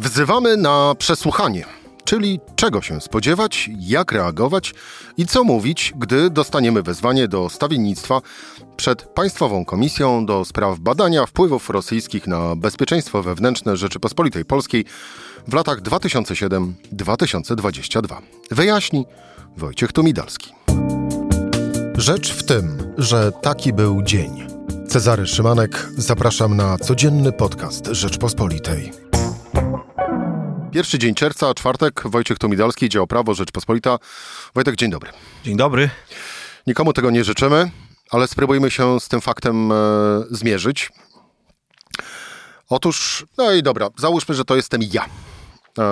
Wzywamy na przesłuchanie, czyli czego się spodziewać, jak reagować i co mówić, gdy dostaniemy wezwanie do stawiennictwa przed Państwową Komisją do spraw badania wpływów rosyjskich na bezpieczeństwo wewnętrzne Rzeczypospolitej Polskiej w latach 2007-2022. Wyjaśni Wojciech Tumidalski. Rzecz w tym, że taki był dzień. Cezary Szymanek, zapraszam na codzienny podcast Rzeczpospolitej. Pierwszy dzień czerwca, czwartek, Wojciech Tomidalski, dział Prawo, Rzeczpospolita. Wojtek, dzień dobry. Dzień dobry. Nikomu tego nie życzymy, ale spróbujmy się z tym faktem e, zmierzyć. Otóż, no i dobra, załóżmy, że to jestem ja. E,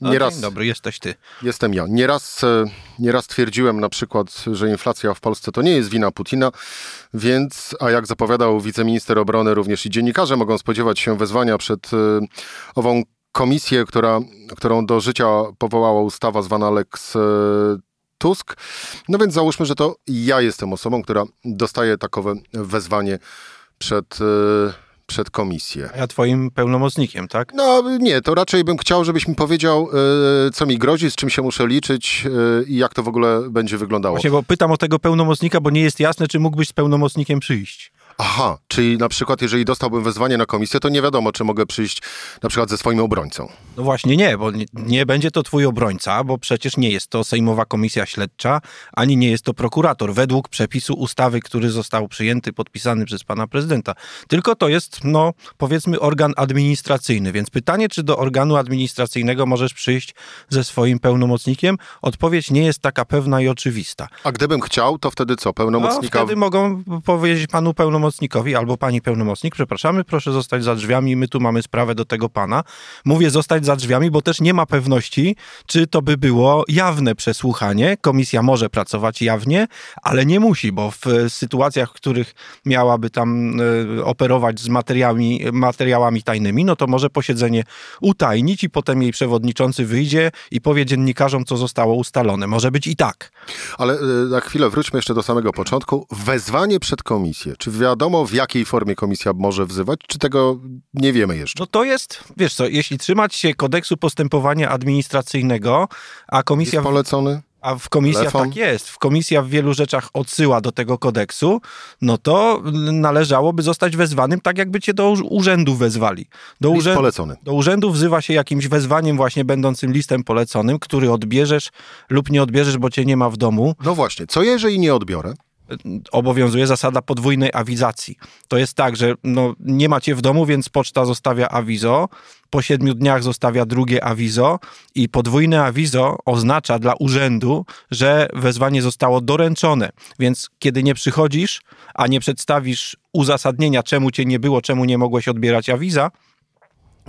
no, nieraz, dzień dobry, jesteś ty. Jestem ja. Nieraz, e, nieraz twierdziłem na przykład, że inflacja w Polsce to nie jest wina Putina, więc, a jak zapowiadał wiceminister obrony, również i dziennikarze mogą spodziewać się wezwania przed e, ową komisję, która, którą do życia powołała ustawa zwana Lex Tusk. No więc załóżmy, że to ja jestem osobą, która dostaje takowe wezwanie przed przed komisję. Ja twoim pełnomocnikiem, tak? No nie, to raczej bym chciał, żebyś mi powiedział, yy, co mi grozi, z czym się muszę liczyć yy, i jak to w ogóle będzie wyglądało. Właśnie, bo pytam o tego pełnomocnika, bo nie jest jasne, czy mógłbyś z pełnomocnikiem przyjść. Aha, czyli na przykład jeżeli dostałbym wezwanie na komisję, to nie wiadomo, czy mogę przyjść na przykład ze swoim obrońcą. No właśnie nie, bo nie, nie, będzie to twój obrońca, bo przecież nie jest to Sejmowa Komisja Śledcza, ani nie jest to prokurator, według przepisu ustawy, który został przyjęty, podpisany przez pana prezydenta. Tylko to jest, no powiedzmy, organ administracyjny, więc pytanie, czy do organu administracyjnego możesz przyjść ze swoim pełnomocnikiem? Odpowiedź nie jest taka pewna i oczywista. A gdybym chciał, to wtedy co? Pełnomocnika... No, wtedy mogą powiedzieć panu pełnomocnikowi, pełnomocnikowi albo pani pełnomocnik, przepraszamy, proszę zostać za drzwiami, my tu mamy sprawę do tego pana. Mówię zostać za drzwiami, bo też nie ma pewności, czy to by było jawne przesłuchanie. Komisja może pracować jawnie, ale nie musi, bo w sytuacjach, w których miałaby tam y, operować z materiałami, materiałami tajnymi, no to może posiedzenie utajnić i potem jej przewodniczący wyjdzie i powie dziennikarzom, co zostało ustalone. Może być i tak. Ale y, na chwilę wróćmy jeszcze do samego początku. Wezwanie przed komisję. Czy wiadomo, wiadomo, w jakiej formie komisja może wzywać, czy tego nie wiemy jeszcze? No to jest, wiesz co, jeśli trzymać się kodeksu postępowania administracyjnego, a komisja... Jest polecony? A w komisjach tak jest. W komisja w wielu rzeczach odsyła do tego kodeksu, no to należałoby zostać wezwanym tak, jakby cię do urzędu wezwali. Do, List polecony. do urzędu wzywa się jakimś wezwaniem właśnie będącym listem poleconym, który odbierzesz lub nie odbierzesz, bo cię nie ma w domu. No właśnie. Co jeżeli nie odbiorę? Obowiązuje zasada podwójnej awizacji. To jest tak, że no, nie macie w domu, więc poczta zostawia awizo, po siedmiu dniach zostawia drugie awizo i podwójne awizo oznacza dla urzędu, że wezwanie zostało doręczone. Więc kiedy nie przychodzisz, a nie przedstawisz uzasadnienia, czemu cię nie było, czemu nie mogłeś odbierać awiza,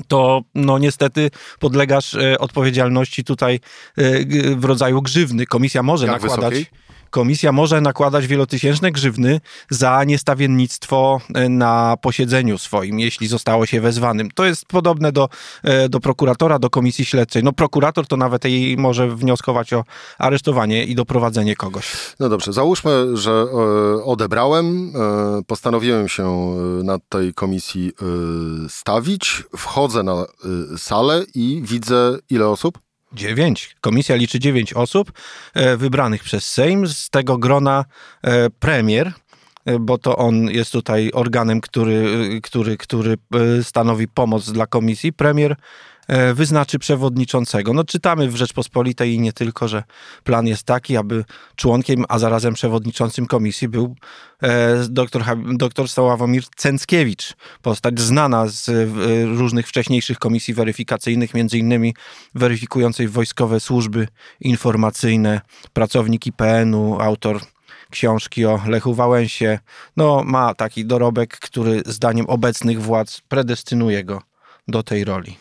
to no niestety podlegasz e, odpowiedzialności tutaj e, w rodzaju grzywny. Komisja może Jak nakładać. Wysokiej? Komisja może nakładać wielotysięczne grzywny za niestawiennictwo e, na posiedzeniu swoim, jeśli zostało się wezwanym. To jest podobne do, e, do prokuratora, do komisji śledczej. No prokurator to nawet jej może wnioskować o aresztowanie i doprowadzenie kogoś. No dobrze, załóżmy, że e, odebrałem, postanowiłem się na tej komisji stawić, wchodzę na salę i widzę ile osób? Dziewięć. Komisja liczy dziewięć osób e, wybranych przez Sejm. Z tego grona e, premier, e, bo to on jest tutaj organem, który, który, który stanowi pomoc dla komisji. Premier wyznaczy przewodniczącego. No czytamy w Rzeczpospolitej i nie tylko, że plan jest taki, aby członkiem, a zarazem przewodniczącym komisji był e, doktor, doktor Sławomir Cęckiewicz, postać znana z e, różnych wcześniejszych komisji weryfikacyjnych, między innymi weryfikującej wojskowe służby informacyjne, pracownik IPN-u, autor książki o Lechu Wałęsie. No, ma taki dorobek, który zdaniem obecnych władz predestynuje go do tej roli.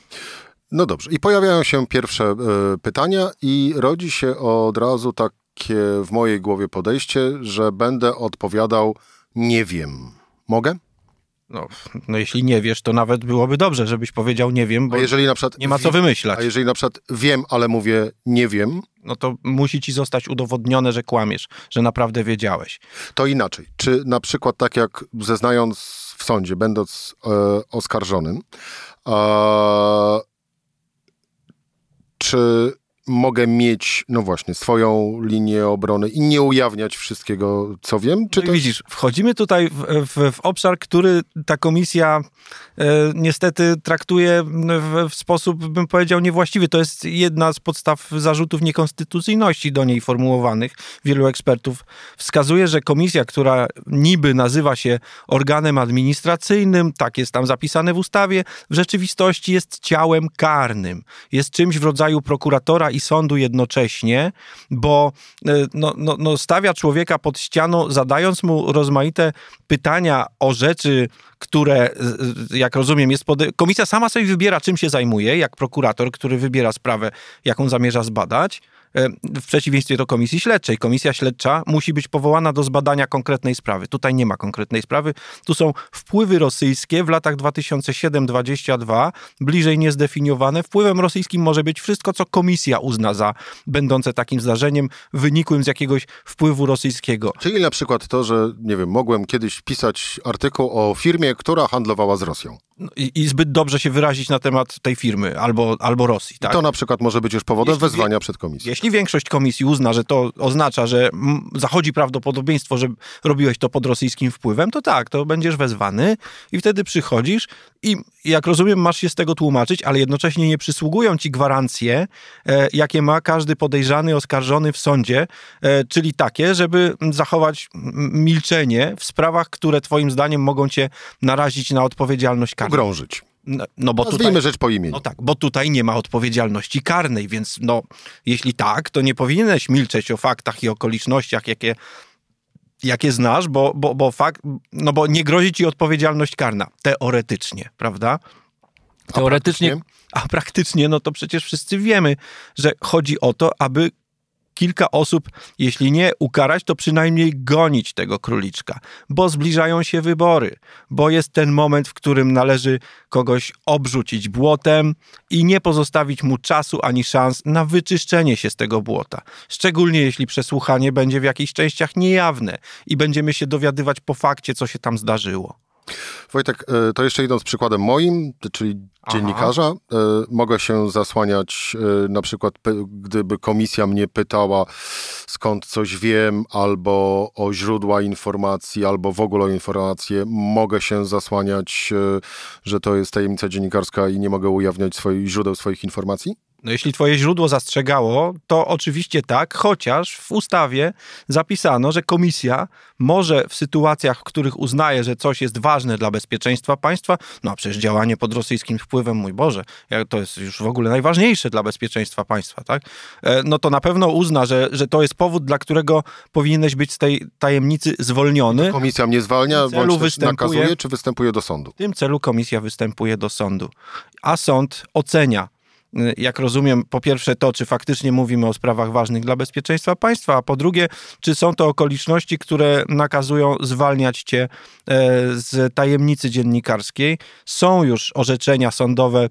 No dobrze. I pojawiają się pierwsze y, pytania, i rodzi się od razu takie w mojej głowie podejście, że będę odpowiadał nie wiem. Mogę? No, no jeśli nie wiesz, to nawet byłoby dobrze, żebyś powiedział nie wiem, bo przykład nie ma co wymyślać. A jeżeli na przykład wiem, ale mówię nie wiem, no to musi ci zostać udowodnione, że kłamiesz, że naprawdę wiedziałeś. To inaczej. Czy na przykład tak jak zeznając w sądzie, będąc e, oskarżonym, e, czy mogę mieć, no właśnie, swoją linię obrony i nie ujawniać wszystkiego, co wiem? Czy no to widzisz, wchodzimy tutaj w, w, w, obszar, który ta komisja e, niestety traktuje w, w, sposób, bym powiedział, niewłaściwy. To jest jedna z podstaw zarzutów niekonstytucyjności do niej formułowanych. Wielu ekspertów wskazuje, że komisja, która niby nazywa się organem administracyjnym, tak jest tam zapisane w ustawie, w rzeczywistości jest ciałem karnym. Jest czymś w rodzaju prokuratora i sądu jednocześnie, bo e, no, no, no stawia człowieka pod ścianą, zadając mu rozmaite pytania o rzeczy, które, jak rozumiem, jest pod... Komisja sama sobie wybiera, czym się zajmuje, jak prokurator, który wybiera sprawę, jaką zamierza zbadać. E, w przeciwieństwie do komisji śledczej. Komisja śledcza musi być powołana do zbadania konkretnej sprawy. Tutaj nie ma konkretnej sprawy. Tu są wpływy rosyjskie w latach 2007-2022, bliżej niezdefiniowane. Wpływem rosyjskim może być wszystko, co komisja uzna za będące takim zdarzeniem wynikłym z jakiegoś wpływu rosyjskiego. Czyli na przykład to, że, nie wiem, mogłem kiedyś pisać artykuł o firmie, która handlowała z Rosją. I, i zbyt dobrze się wyrazić na temat tej firmy albo, albo Rosji. Tak? To na przykład może być już powodem jeśli wezwania przed komisją. Jeśli większość komisji uzna, że to oznacza, że zachodzi prawdopodobieństwo, że robiłeś to pod rosyjskim wpływem, to tak, to będziesz wezwany i wtedy przychodzisz i jak rozumiem, masz się z tego tłumaczyć, ale jednocześnie nie przysługują ci gwarancje, e, jakie ma każdy podejrzany, oskarżony w sądzie, e, czyli takie, żeby zachować milczenie w sprawach, które twoim zdaniem mogą cię narazić na odpowiedzialność karną. Pogrążyć. No, no bo Nazwijmy tutaj, rzecz po imieniu. No tak, bo tutaj nie ma odpowiedzialności karnej, więc no, jeśli tak, to nie powinieneś milczeć o faktach i okolicznościach, jakie, jakie znasz, bo, bo, bo fakt, no bo nie grozi ci odpowiedzialność karna. Teoretycznie, prawda? Teoretycznie. A praktycznie, a praktycznie, no to przecież wszyscy wiemy, że chodzi o to, aby kilka osób, jeśli nie ukarać, to przynajmniej gonić tego króliczka, bo zbliżają się wybory, bo jest ten moment, w którym należy kogoś obrzucić błotem i nie pozostawić mu czasu ani szans na wyczyszczenie się z tego błota. Szczególnie jeśli przesłuchanie będzie w jakichś częściach niejawne i będziemy się dowiadywać po fakcie, co się tam zdarzyło. Wojtek, e, to jeszcze idąc przykładem moim, czyli dziennikarza, Aha. E, mogę się zasłaniać e, na przykład, gdyby komisja mnie pytała, skąd coś wiem, albo o źródła informacji, albo w ogóle o informacje, mogę się zasłaniać, że to jest tajemnica dziennikarska i nie mogę ujawniać swoich źródeł swoich informacji? No jeśli twoje źródło zastrzegało, to oczywiście tak, chociaż w ustawie zapisano, że komisja może w sytuacjach, w których uznaje, że coś jest ważne dla bezpieczeństwa państwa, no a przecież działanie pod rosyjskim wpływem, mój Boże, to jest już w ogóle najważniejsze dla bezpieczeństwa państwa, tak? E, no to na pewno uzna, że, że to jest powód, dla którego powinieneś być z tej tajemnicy zwolniony. Komisja mnie zwalnia, bądź też nakazuje, czy występuje do sądu? W tym celu komisja występuje do sądu, a sąd ocenia jak rozumiem, po pierwsze to, czy faktycznie mówimy o sprawach ważnych dla bezpieczeństwa państwa, a po drugie, czy są to okoliczności, które nakazują zwalniać cię e, z tajemnicy dziennikarskiej. Są już orzeczenia sądowe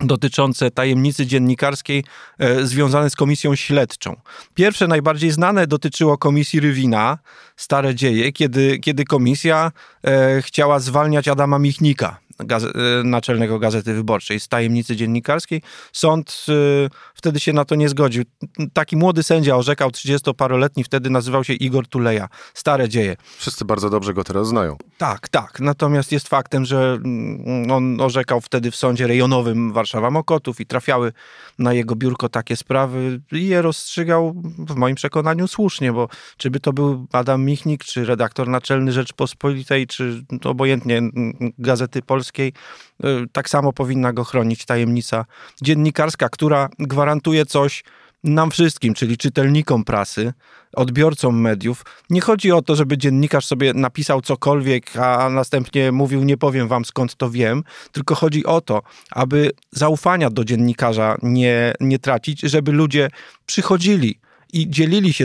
dotyczące tajemnicy dziennikarskiej e, związane z komisją śledczą. Pierwsze, najbardziej znane, dotyczyło komisji Rywina, Stare Dzieje, kiedy, kiedy komisja e, chciała zwalniać Adama Michnika, Y, naczelnego Gazety Wyborczej z tajemnicy dziennikarskiej. Sąd y, wtedy się na to nie zgodził. Taki młody sędzia orzekał, 30-paroletni, wtedy nazywał się Igor Tuleja. Stare dzieje. Wszyscy bardzo dobrze go teraz znają. Tak, tak. Natomiast jest faktem, że mm, on orzekał wtedy w sądzie rejonowym Warszawa-Mokotów i trafiały na jego biurko takie sprawy i je rozstrzygał w moim przekonaniu słusznie, bo czy by to był Adam Michnik, czy redaktor naczelny Rzeczpospolitej, czy obojętnie Gazety Polskiej, y, tak samo powinna go chronić tajemnica dziennikarska, która gwarantuje coś nam wszystkim, czyli czytelnikom prasy, odbiorcom mediów. Nie chodzi o to, żeby dziennikarz sobie napisał cokolwiek, a następnie mówił, nie powiem wam skąd to wiem, tylko chodzi o to, aby zaufania do dziennikarza nie, nie tracić, żeby ludzie przychodzili i dzielili się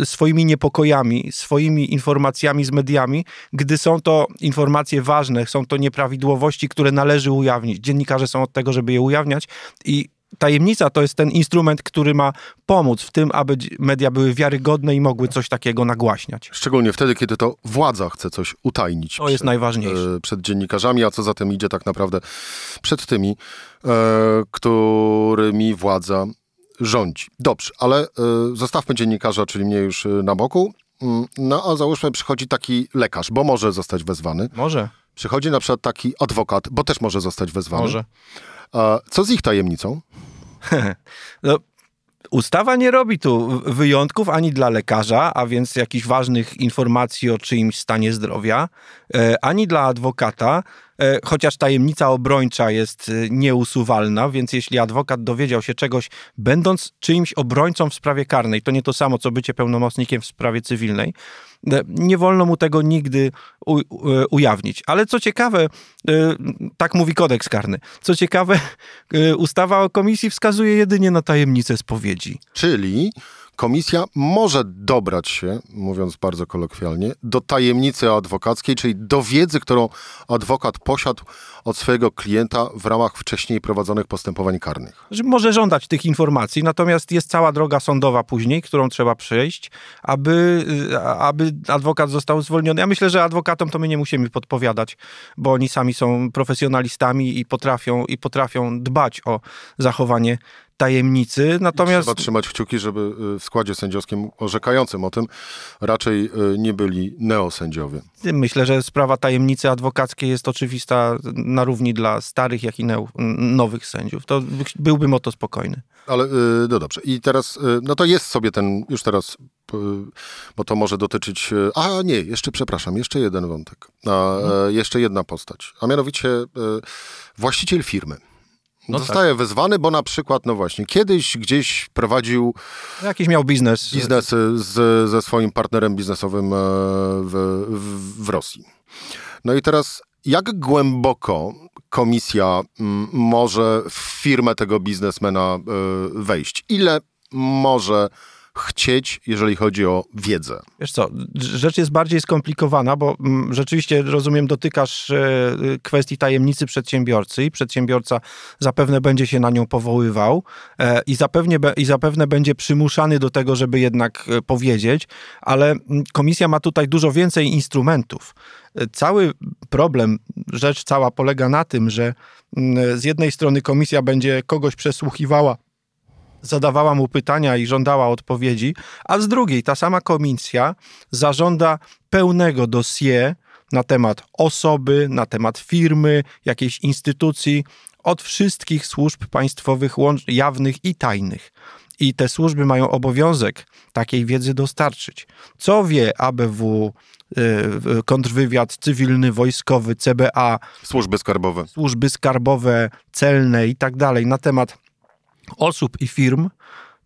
y, swoimi niepokojami, swoimi informacjami z mediami, gdy są to informacje ważne, są to nieprawidłowości, które należy ujawnić. Dziennikarze są od tego, żeby je ujawniać i tajemnica to jest ten instrument, który ma pomóc w tym, aby media były wiarygodne i mogły coś takiego nagłaśniać. Szczególnie wtedy, kiedy to władza chce coś utajnić. To przed, jest najważniejsze. E, przed dziennikarzami, a co za tym idzie tak naprawdę przed tymi, e, którymi władza rządzi. Dobrze, ale y, zostawmy dziennikarza, czyli mnie już y, na boku. Mm, No a załóżmy, przychodzi taki lekarz, bo może zostać wezwany. Może, Przychodzi na przykład taki adwokat, bo też może zostać wezwany. może. A co z ich tajemnicą? No, ustawa nie robi tu wyjątków ani dla lekarza, a więc jakichś ważnych informacji o czyimś stanie zdrowia, e, ani dla adwokata, e, chociaż tajemnica obrończa jest e, nieusuwalna, więc jeśli adwokat dowiedział się czegoś, będąc czyimś obrońcą w sprawie karnej, to nie to samo, co bycie pełnomocnikiem w sprawie cywilnej, nie wolno mu tego nigdy u, u, e, ujawnić. Ale co ciekawe, e, tak mówi kodeks karny, co ciekawe, e, ustawa o komisji wskazuje jedynie na tajemnicę spowiedzi. Czyli komisja może dobrać się, mówiąc bardzo kolokwialnie, do tajemnicy adwokackiej, czyli do wiedzy, którą adwokat posiadł od swojego klienta w ramach wcześniej prowadzonych postępowań karnych. Że może żądać tych informacji, natomiast jest cała droga sądowa później, którą trzeba przejść, aby, y, aby adwokat został zwolniony. Ja myślę, że adwokatom to my nie musimy podpowiadać, bo oni sami są profesjonalistami i potrafią, i potrafią dbać o zachowanie tajemnicy. Natomiast Trzeba trzymać kciuki, żeby y, w składzie sędziowskim orzekającym o tym raczej y, nie byli neosędziowie. myślę, że sprawa tajemnicy adwokackiej jest oczywista na równi dla starych, jak i nowych sędziów. To byłbym o to spokojny. Ale y, no dobrze. I teraz, no to jest sobie ten, już teraz, bo to może dotyczyć, a nie, jeszcze przepraszam, jeszcze jeden wątek. A, e, jeszcze jedna postać, a mianowicie właściciel firmy. No Zostaje wezwany, bo na przykład, no właśnie, kiedyś gdzieś prowadził Jakiś miał biznes. biznes z, ze swoim partnerem biznesowym e, w, w, w Rosji. No i teraz, jak głęboko komisja może w firmę tego biznesmena e, wejść? Ile może chcieć, jeżeli chodzi o wiedzę? Wiesz co, rzecz jest bardziej skomplikowana, bo mm, rzeczywiście, rozumiem, dotykasz e, kwestii tajemnicy przedsiębiorcy i przedsiębiorca zapewne będzie się na nią powoływał e, i zapewne, be- i zapewne będzie przymuszany do tego, żeby jednak e, powiedzieć, ale mm, komisja ma tutaj dużo więcej instrumentów. Cały problem, rzecz cała polega na tym, że mm, z jednej strony komisja będzie kogoś przesłuchiwała zadawała mu pytania i żądała odpowiedzi, a z drugiej ta sama komisja zażąda pełnego dossier na temat osoby, na temat firmy, jakiejś instytucji, od wszystkich służb państwowych, jawnych i tajnych. I te służby mają obowiązek takiej wiedzy dostarczyć. Co wie ABW, y, kontrwywiad cywilny, wojskowy, CBA, Służby skarbowe. służby skarbowe, celne i tak dalej na temat osób i firm,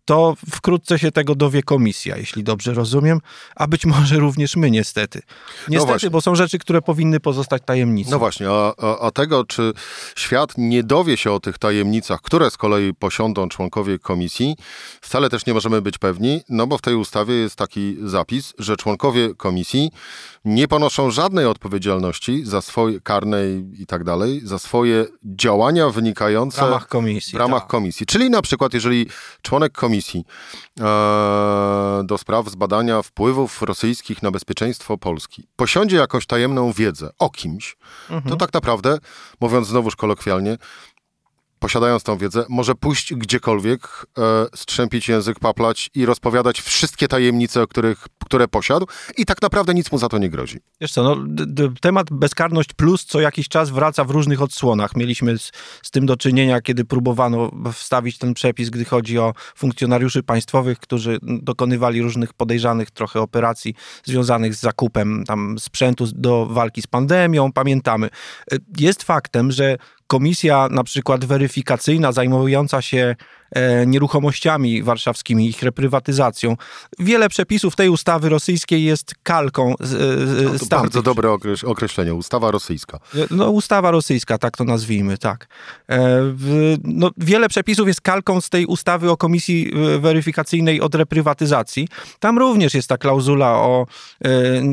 to wkrótce się tego dowie komisja, jeśli dobrze rozumiem, a być może również my niestety. Niestety, właśnie. bo są rzeczy, które powinny pozostać tajemnicą. No właśnie, a, a, a tego, czy świat nie dowie się o tych tajemnicach, które z kolei posiądą członkowie komisji, wcale też nie możemy być pewni, no bo w tej ustawie jest taki zapis, że członkowie komisji nie ponoszą żadnej odpowiedzialności za swoje karnej i tak dalej, za swoje działania w wynikające ramach komisji. w ramach tak. komisji. Czyli na przykład, jeżeli członek komisji e, do spraw zbadania wpływów rosyjskich na bezpieczeństwo Polski posiądzie jakąś tajemną wiedzę o kimś, Mhm. to tak naprawdę, mówiąc znowuż kolokwialnie, posiadając tą wiedzę, może pójść gdziekolwiek, e, strzępić język, paplać i rozpowiadać wszystkie tajemnice, o których, które posiadł i tak naprawdę nic mu za to nie grozi. Co, no, temat bezkarność plus co jakiś czas wraca w różnych odsłonach. Mieliśmy z, z tym do czynienia, kiedy próbowano wstawić ten przepis, gdy chodzi o funkcjonariuszy państwowych, którzy dokonywali różnych podejrzanych trochę operacji związanych z zakupem tam sprzętu do walki z pandemią. Pamiętamy. Jest faktem, że komisja na przykład weryfikacyjna zajmująca się nieruchomościami warszawskimi, ich reprywatyzacją. Wiele przepisów tej ustawy rosyjskiej jest kalką z, z, No bardzo dobre okreś- określenie, ustawa rosyjska. No, ustawa rosyjska, tak to nazwijmy, tak. E, no, wiele przepisów jest kalką z tej ustawy o komisji e, weryfikacyjnej od reprywatyzacji. Tam również jest ta klauzula o e, e,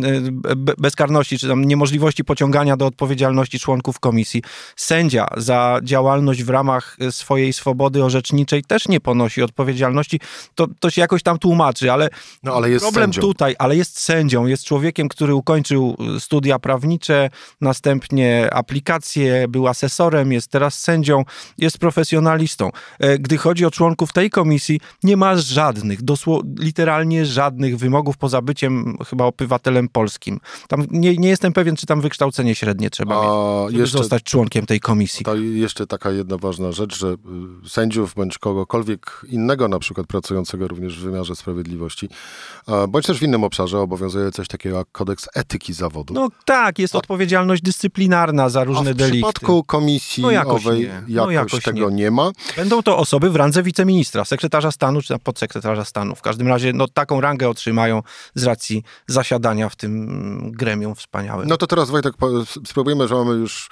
be- bezkarności, czy tam niemożliwości pociągania do odpowiedzialności członków komisji. Sędzia za działalność w ramach e, swojej swobody orzeczniczej też nie ponosi odpowiedzialności. To, to się jakoś tam tłumaczy, ale, no, ale jest problem sędzią. tutaj, ale jest sędzią, jest człowiekiem, który ukończył studia prawnicze, następnie aplikacje, był asesorem, jest teraz sędzią, jest profesjonalistą. E, gdy chodzi o członków tej komisji, nie ma żadnych, dosłownie literalnie żadnych wymogów poza byciem chyba obywatelem polskim. Tam nie, nie jestem pewien, czy tam wykształcenie średnie trzeba A mieć, żeby jeszcze, zostać członkiem tej komisji. To jeszcze taka jedna ważna rzecz, że y, sędziów bądź kogokolwiek innego, na przykład pracującego również w wymiarze sprawiedliwości, bądź też w innym obszarze obowiązuje coś takiego jak kodeks etyki zawodu. No tak, jest A... odpowiedzialność dyscyplinarna za różne delikty. w przypadku komisji no jakoś owej nie. No jakoś, jakoś tego nie. nie. ma. Będą to osoby w randze wiceministra, sekretarza stanu czy podsekretarza stanu. W każdym razie no, taką rangę otrzymają z racji zasiadania w tym gremium wspaniałym. No to teraz Wojtek, spróbujemy, że mamy już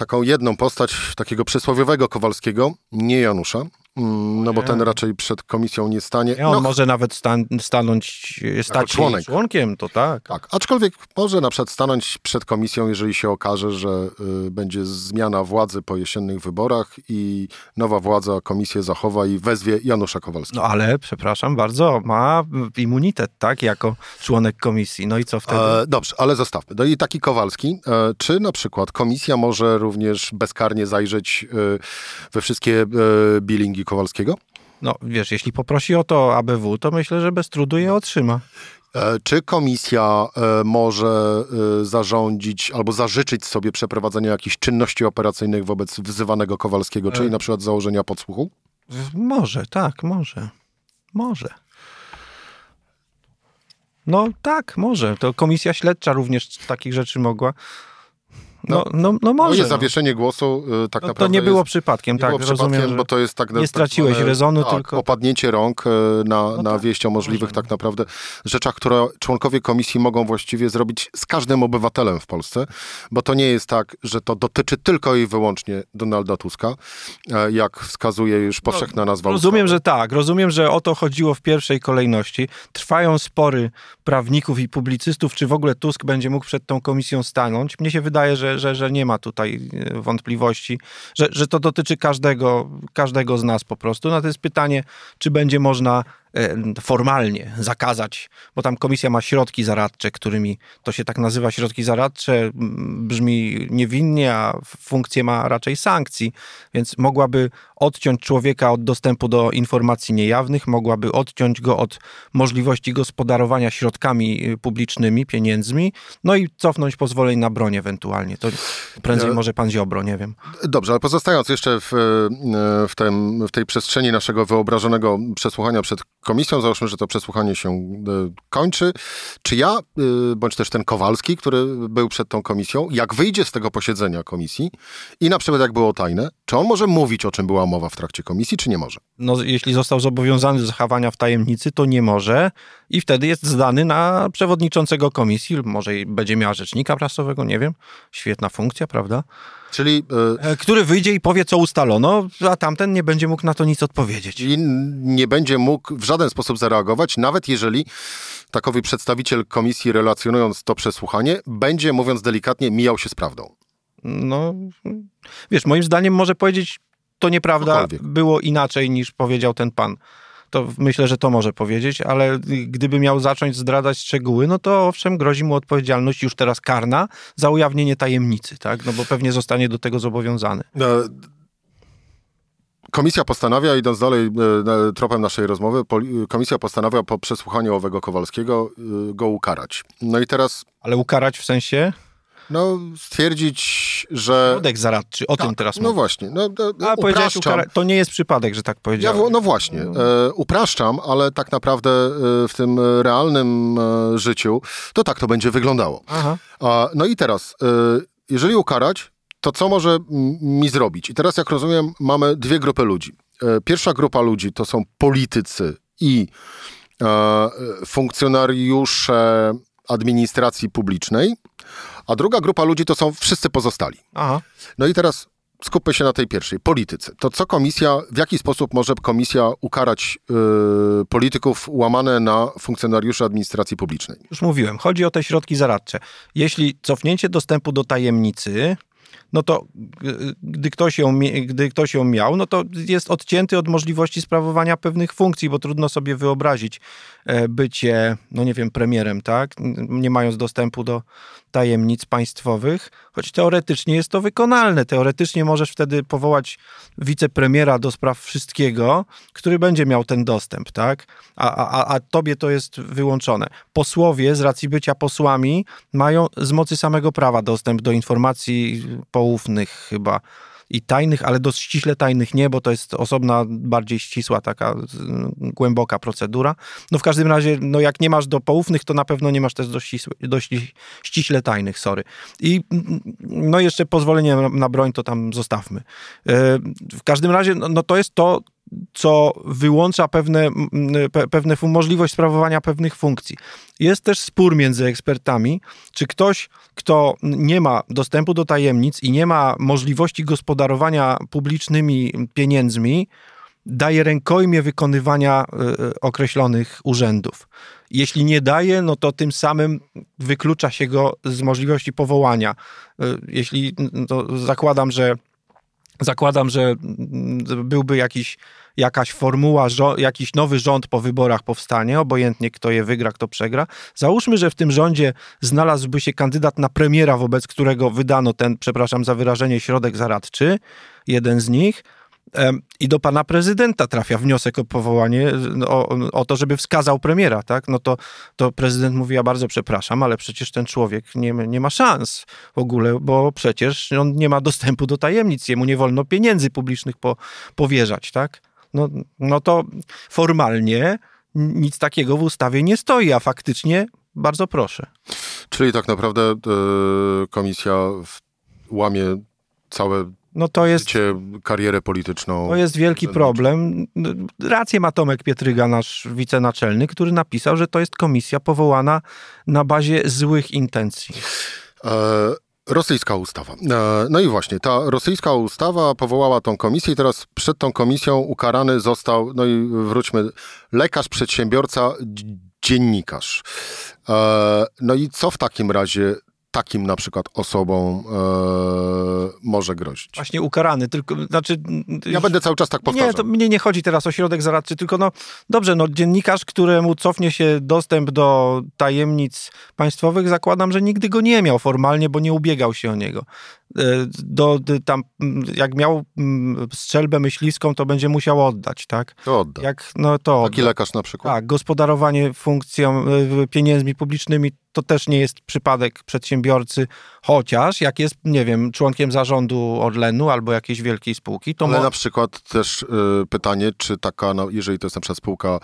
taką jedną postać takiego przysłowiowego Kowalskiego, nie Janusza, no bo ten raczej przed komisją nie stanie. Nie, on no, może nawet stan stanąć, stać członek. członkiem, to tak. Tak, aczkolwiek może na przykład stanąć przed komisją, jeżeli się okaże, że y, będzie zmiana władzy po jesiennych wyborach i nowa władza komisję zachowa i wezwie Janusza Kowalskiego. No ale, przepraszam bardzo, ma immunitet, tak, jako członek komisji. No i co wtedy? E, dobrze, ale zostawmy. No i taki Kowalski, e, czy na przykład komisja może również bezkarnie zajrzeć e, we wszystkie e, Kowalskiego? No wiesz, jeśli poprosi o to ABW, to myślę, że bez trudu je otrzyma. E, czy komisja e, może e, zarządzić albo zażyczyć sobie przeprowadzenia jakichś czynności operacyjnych wobec wzywanego Kowalskiego, czyli na przykład założenia podsłuchu? Może, tak, może. Może. No tak, może. To komisja śledcza również takich rzeczy mogła. No, no, no może. jest no. zawieszenie głosu, y, tak no, naprawdę. To nie było jest, przypadkiem, nie tak. Było przypadkiem, rozumiem, bo to jest tak. Nie straciłeś tak, rezonu, tak, tylko. Opadnięcie rąk y, na, no na tak, wieść o możliwych tak naprawdę rzeczach, które członkowie komisji mogą właściwie zrobić z każdym obywatelem w Polsce, bo to nie jest tak, że to dotyczy tylko i wyłącznie Donalda Tuska, e, jak wskazuje już no, powszechna nazwa. Rozumiem, ustawy. że tak. Rozumiem, że o to chodziło w pierwszej kolejności. Trwają spory prawników i publicystów, czy w ogóle Tusk będzie mógł przed tą komisją stanąć. Mnie się wydaje, że, że, że nie ma tutaj e, wątpliwości, że, że to dotyczy każdego, każdego z nas po prostu. No to jest pytanie, czy będzie można E, formalnie zakazać, bo tam komisja ma środki zaradcze, którymi to się tak nazywa środki zaradcze, brzmi niewinnie, a funkcję ma raczej sankcji, więc mogłaby odciąć człowieka od dostępu do informacji niejawnych, mogłaby odciąć go od możliwości gospodarowania środkami y, publicznymi, pieniędzmi, no i cofnąć pozwoleń na broń ewentualnie. To prędzej może pan Ziobro, nie wiem. Dobrze, ale pozostając jeszcze w, e, w, tym, w tej przestrzeni naszego wyobrażonego przesłuchania przed komisją, załóżmy, że to przesłuchanie się e, kończy, czy ja, bądź też ten Kowalski, który był przed tą komisją, jak wyjdzie z tego posiedzenia komisji i na przykład jak było tajne, czy on może mówić, o czym była mowa w trakcie komisji, czy nie może? No, jeśli został zobowiązany do zachowania w tajemnicy, to nie może i wtedy jest zdany na przewodniczącego komisji, może będzie miała rzecznika prasowego, nie wiem. Świetna funkcja, prawda? Czyli, yy, Który wyjdzie i powie, co ustalono, a tamten nie będzie mógł na to nic odpowiedzieć. I nie będzie mógł w żaden sposób zareagować, nawet jeżeli takowy przedstawiciel komisji, relacjonując to przesłuchanie, będzie, mówiąc delikatnie, mijał się z prawdą. No, wiesz, moim zdaniem może powiedzieć, to nieprawda, Cokolwiek. było inaczej niż powiedział ten pan to myślę, że to może powiedzieć, ale gdyby miał zacząć zdradzać szczegóły, no to owszem, grozi mu odpowiedzialność już teraz karna za ujawnienie tajemnicy, tak? No bo pewnie zostanie do tego zobowiązany. No. Komisja postanawia, idąc dalej e, tropem naszej rozmowy, komisja postanawia po przesłuchaniu owego Kowalskiego e, go ukarać. No i teraz... Ale ukarać w sensie? No, stwierdzić, że... Kodeks zaradczy, o tak, tym teraz mówię. No właśnie. No, no, A powiedziałeś, to nie jest przypadek, że tak powiedziałem. Ja, no właśnie. E, upraszczam, ale tak naprawdę e, w tym realnym e, życiu to tak to będzie wyglądało. Aha. no i teraz, e, jeżeli ukarać, to co może mi zrobić? I teraz, jak rozumiem, mamy dwie grupy ludzi. E, pierwsza grupa ludzi to są politycy i funkcjonariusze administracji publicznej, a druga grupa ludzi to są wszyscy pozostali. Aha. No i teraz skupmy się na tej pierwszej, polityce. To co komisja, w jaki sposób może komisja ukarać yy, polityków łamane na funkcjonariuszy administracji publicznej? Już mówiłem, chodzi o te środki zaradcze. Jeśli cofnięcie dostępu do tajemnicy no to gdy ktoś, ją, gdy ktoś ją miał, no to jest odcięty od możliwości sprawowania pewnych funkcji, bo trudno sobie wyobrazić e, bycie, no nie wiem, premierem, tak? Nie mając dostępu do tajemnic państwowych, choć teoretycznie jest to wykonalne. Teoretycznie możesz wtedy powołać wicepremiera do spraw wszystkiego, który będzie miał ten dostęp, tak? A, a, a tobie to jest wyłączone. Posłowie z racji bycia posłami mają z mocy samego prawa dostęp do informacji poufnych chyba i tajnych, ale dość ściśle tajnych nie, bo to jest osobna, bardziej ścisła, taka głęboka procedura. No w każdym razie, no jak nie masz do poufnych, to na pewno nie masz też do ścisłe, dość ściśle tajnych, sorry. I no jeszcze pozwolenie na broń to tam zostawmy. E, w każdym razie, no, no to jest to, co wyłącza pewne, pewne możliwość sprawowania pewnych funkcji. Jest też spór między ekspertami, czy ktoś, kto nie ma dostępu do tajemnic i nie ma możliwości gospodarowania publicznymi pieniędzmi, daje rękojmie wykonywania e, określonych urzędów. Jeśli nie daje, no to tym samym wyklucza się go z możliwości powołania. E, jeśli zakładam, że zakładam, że byłby jakiś jakaś formuła, jakiś nowy rząd po wyborach powstanie, obojętnie kto je wygra, kto przegra. Załóżmy, że w tym rządzie znalazłby się kandydat na premiera, wobec którego wydano ten, przepraszam za wyrażenie, środek zaradczy, jeden z nich, i do pana prezydenta trafia wniosek o powołanie, o, o, to, żeby wskazał premiera, tak? No to, to prezydent mówi, ja bardzo przepraszam, ale przecież ten człowiek nie, nie ma szans w ogóle, bo przecież on nie ma dostępu do tajemnic, jemu nie wolno pieniędzy publicznych po, powierzać, tak? No, no to formalnie nic takiego w ustawie nie stoi, a faktycznie bardzo proszę. Czyli tak naprawdę e, komisja łamie całe no to jest, życie, karierę polityczną. To jest wielki problem. Rację ma Tomek Pietryga, nasz wicenaczelny, który napisał, że to jest komisja powołana na bazie złych intencji. E Rosyjska ustawa. E, no i właśnie, ta rosyjska ustawa powołała tą komisję i teraz przed tą komisją ukarany został, no i wróćmy, lekarz, przedsiębiorca, dziennikarz. E, no i co w takim razie takim na przykład osobom e, może grozić. Właśnie ukarany, tylko, znaczy... Ja będę cały czas tak powtarzał. Nie, to mnie nie chodzi teraz o środek zaradczy, tylko no, dobrze, no dziennikarz, któremu cofnie się dostęp do tajemnic państwowych, zakładam, że nigdy go nie miał formalnie, bo nie ubiegał się o niego. E, do, do, tam, jak miał strzelbę myśliwską, to będzie musiał oddać, tak? To odda. Jak, no to Taki odda. lekarz na przykład? Tak, gospodarowanie funkcją, e, pieniędzmi publicznymi to też nie jest przypadek przedsiębiorcy, chociaż jak jest, nie wiem, członkiem zarządu Orlenu albo jakiejś wielkiej spółki, to... Ale mo- na przykład też y, pytanie, czy taka, no, jeżeli to jest na przykład spółka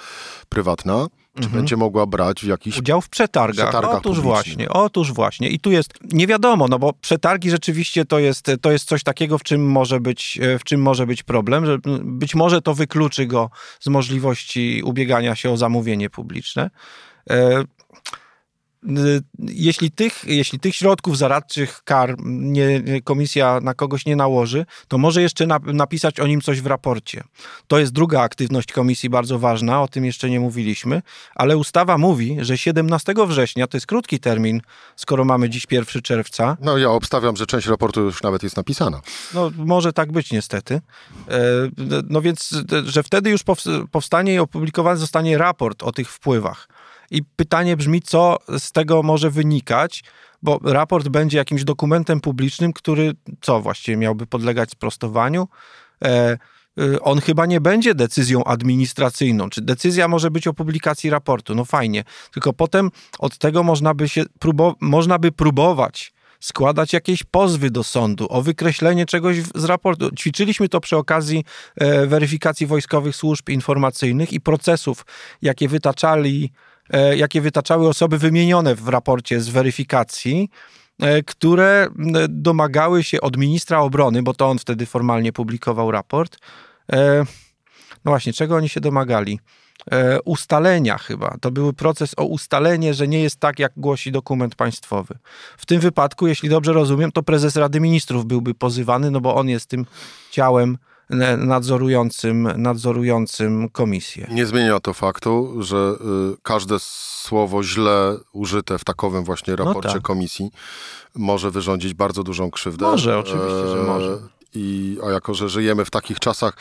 prywatna, czy mhm. będzie mogła brać w jakiś udział w przetargach. przetargach otóż właśnie, otóż właśnie. I tu jest nie wiadomo, no bo przetargi rzeczywiście to jest, to jest coś takiego, w czym może być, w czym może być problem, że być może to wykluczy go z możliwości ubiegania się o zamówienie publiczne. E, Y, jeśli tych, jeśli tych środków zaradczych kar nie, komisja na kogoś nie nałoży, to może jeszcze na, napisać o nim coś w raporcie. To jest druga aktywność komisji bardzo ważna, o tym jeszcze nie mówiliśmy, ale ustawa mówi, że 17 września, to jest krótki termin, skoro mamy dziś 1 czerwca. No ja obstawiam, że część raportu już nawet jest napisana. No może tak być niestety. E, no więc, że wtedy już powstanie i opublikowany zostanie raport o tych wpływach. I pytanie brzmi, co z tego może wynikać, bo raport będzie jakimś dokumentem publicznym, który co właściwie miałby podlegać sprostowaniu. E, y, on chyba nie będzie decyzją administracyjną. Czy decyzja może być o publikacji raportu? No fajnie. Tylko potem od tego można by się próbo- można by próbować składać jakieś pozwy do sądu o wykreślenie czegoś z raportu. Ćwiczyliśmy to przy okazji e, weryfikacji wojskowych służb informacyjnych i procesów, jakie wytaczali jakie wytaczały osoby wymienione w raporcie z weryfikacji, e, które domagały się od ministra obrony, bo to on wtedy formalnie publikował raport. E, no właśnie, czego oni się domagali? Ustalenia chyba. To był proces o ustalenie, że nie jest tak, jak głosi dokument państwowy. W tym wypadku, jeśli dobrze rozumiem, to prezes Rady Ministrów byłby pozywany, no bo on jest tym ciałem nadzorującym, nadzorującym komisję. Nie zmienia to faktu, że y, każde słowo źle użyte w takowym właśnie raporcie no tak. komisji może wyrządzić bardzo dużą krzywdę. Może, oczywiście, że może. I, a jako, że żyjemy w takich czasach,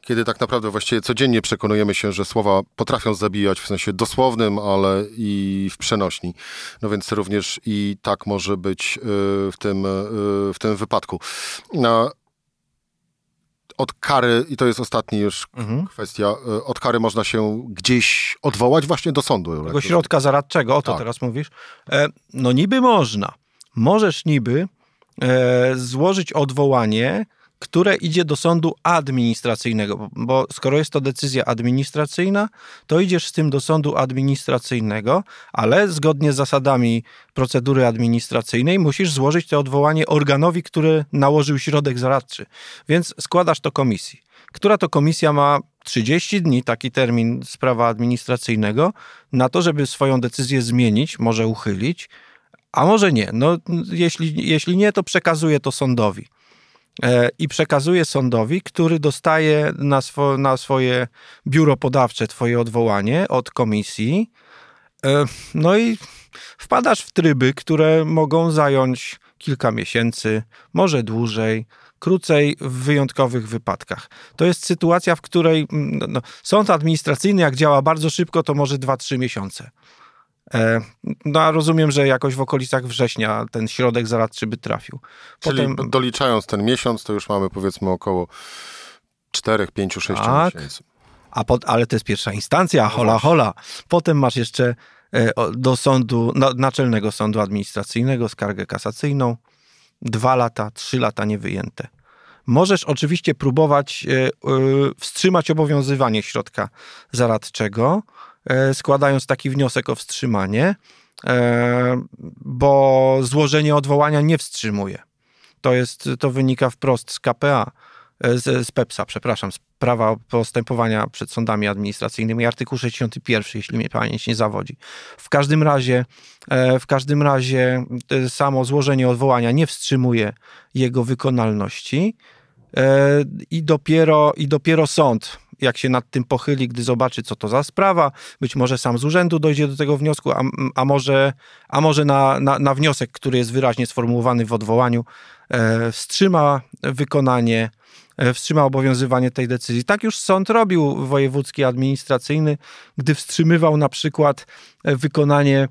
kiedy tak naprawdę właściwie codziennie przekonujemy się, że słowa potrafią zabijać w sensie dosłownym, ale i w przenośni. No więc również i tak może być y, w tym, y, w tym wypadku. Od kary, i to jest ostatnia już mhm. kwestia, y, od kary można się gdzieś odwołać właśnie do sądu. Tego środka zaradczego, o to tak. teraz mówisz. E, no niby można. Możesz niby e, złożyć odwołanie, które idzie do sądu administracyjnego, bo skoro jest to decyzja administracyjna, to idziesz z tym do sądu administracyjnego, ale zgodnie z zasadami procedury administracyjnej musisz złożyć to odwołanie organowi, który nałożył środek zaradczy. Więc składasz to komisji. Która to komisja ma 30 dni, taki termin z prawa administracyjnego, na to, żeby swoją decyzję zmienić, może uchylić, a może nie. No, jeśli, jeśli nie, to przekazuje to sądowi. E, i przekazuje sądowi, który dostaje na, swo, na swoje biuro podawcze twoje odwołanie od komisji. E, no i wpadasz w tryby, które mogą zająć kilka miesięcy, może dłużej, krócej w wyjątkowych wypadkach. To jest sytuacja, w której mm, no, no sąd administracyjny, jak działa bardzo szybko, to może 2-3 miesiące. E, no a rozumiem, że jakoś w okolicach września ten środek zaradczy by trafił. Potem... Czyli doliczając ten miesiąc, to już mamy powiedzmy około 4, 5, 6 tak. miesięcy. A pod, ale to jest pierwsza instancja, no hola, hola. Potem masz jeszcze e, do sądu, naczelnego sądu administracyjnego skargę kasacyjną. Dwa lata, trzy lata niewyjęte. Możesz oczywiście próbować e, wstrzymać obowiązywanie środka zaradczego, składając taki wniosek o wstrzymanie, e, bo złożenie odwołania nie wstrzymuje. To, jest, to wynika wprost z KPA, e, z, z PEPSA, przepraszam, z prawa postępowania przed sądami administracyjnymi, artykuł 61, jeśli mnie pamięć nie zawodzi. W każdym razie, w każdym razie samo złożenie odwołania nie wstrzymuje jego wykonalności i dopiero, i dopiero sąd jak się nad tym pochyli, gdy zobaczy, co to za sprawa, być może sam z urzędu dojdzie do tego wniosku, a, a może, a może na, na, na wniosek, który jest wyraźnie sformułowany w odwołaniu, e, wstrzyma wykonanie, e, wstrzyma obowiązywanie tej decyzji. Tak już sąd robił wojewódzki administracyjny, gdy wstrzymywał na przykład e, wykonanie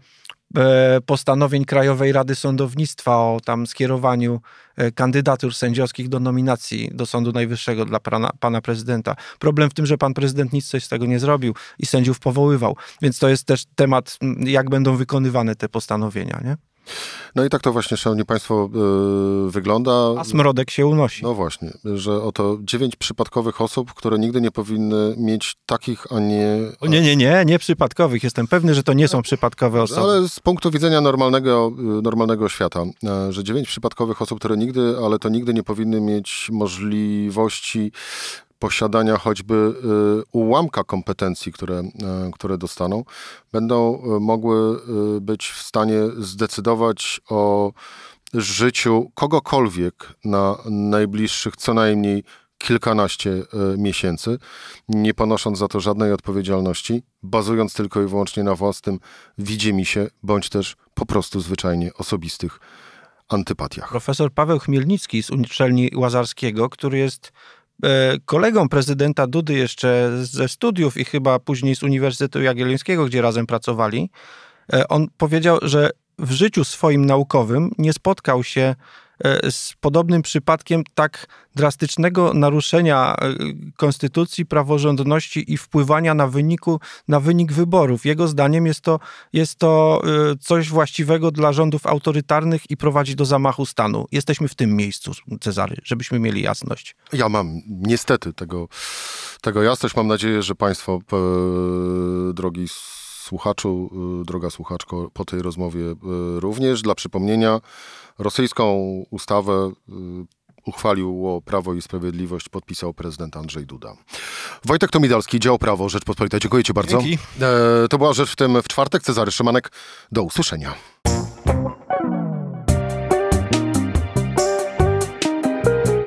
postanowień Krajowej Rady Sądownictwa o tam skierowaniu e, kandydatur sędziowskich do nominacji do Sądu Najwyższego dla pana, pana prezydenta. Problem w tym, że pan prezydent nic coś z tego nie zrobił i sędziów powoływał. Więc to jest też temat, jak będą wykonywane te postanowienia, nie? No i tak to właśnie, szanowni państwo, yy, wygląda. A smrodek się unosi. No właśnie, że oto dziewięć przypadkowych osób, które nigdy nie powinny mieć takich, a nie... O, nie, nie, nie, nie przypadkowych. Jestem pewny, że to nie są przypadkowe osoby. Ale z punktu widzenia normalnego, y, normalnego świata, e, że dziewięć przypadkowych osób, które nigdy, ale to nigdy nie powinny mieć możliwości posiadania choćby y, ułamka kompetencji, które, y, które dostaną, będą y, mogły być w stanie zdecydować o życiu kogokolwiek na najbliższych co najmniej kilkanaście miesięcy, nie ponosząc za to żadnej odpowiedzialności, bazując tylko i wyłącznie na własnym widzimy się, bądź też po prostu zwyczajnie osobistych antypatiach. Profesor Paweł Chmielnicki z uczelni Łazarskiego, który jest kolegą prezydenta Dudy jeszcze ze studiów i chyba później z Uniwersytetu Jagiellońskiego, gdzie razem pracowali, e, on powiedział, że w życiu swoim naukowym nie spotkał się E, z podobnym przypadkiem tak drastycznego naruszenia e, konstytucji, praworządności i wpływania na, wyniku, na wynik wyborów. Jego zdaniem jest to, jest to e, coś właściwego dla rządów autorytarnych i prowadzi do zamachu stanu. Jesteśmy w tym miejscu, Cezary, żebyśmy mieli jasność. Ja mam niestety tego, tego jasność. Mam nadzieję, że Państwo, drogi słuchaczu, droga słuchaczko, po tej rozmowie również. Dla przypomnienia, Rosyjską ustawę y, uchwaliło Prawo i Sprawiedliwość, podpisał prezydent Andrzej Duda. Wojtek Tomidalski, dział Prawo, Rzeczpospolita. Dziękuję Ci bardzo. Dzięki. E, to była rzecz w tym w czwartek. Cezary Szymanek, do usłyszenia.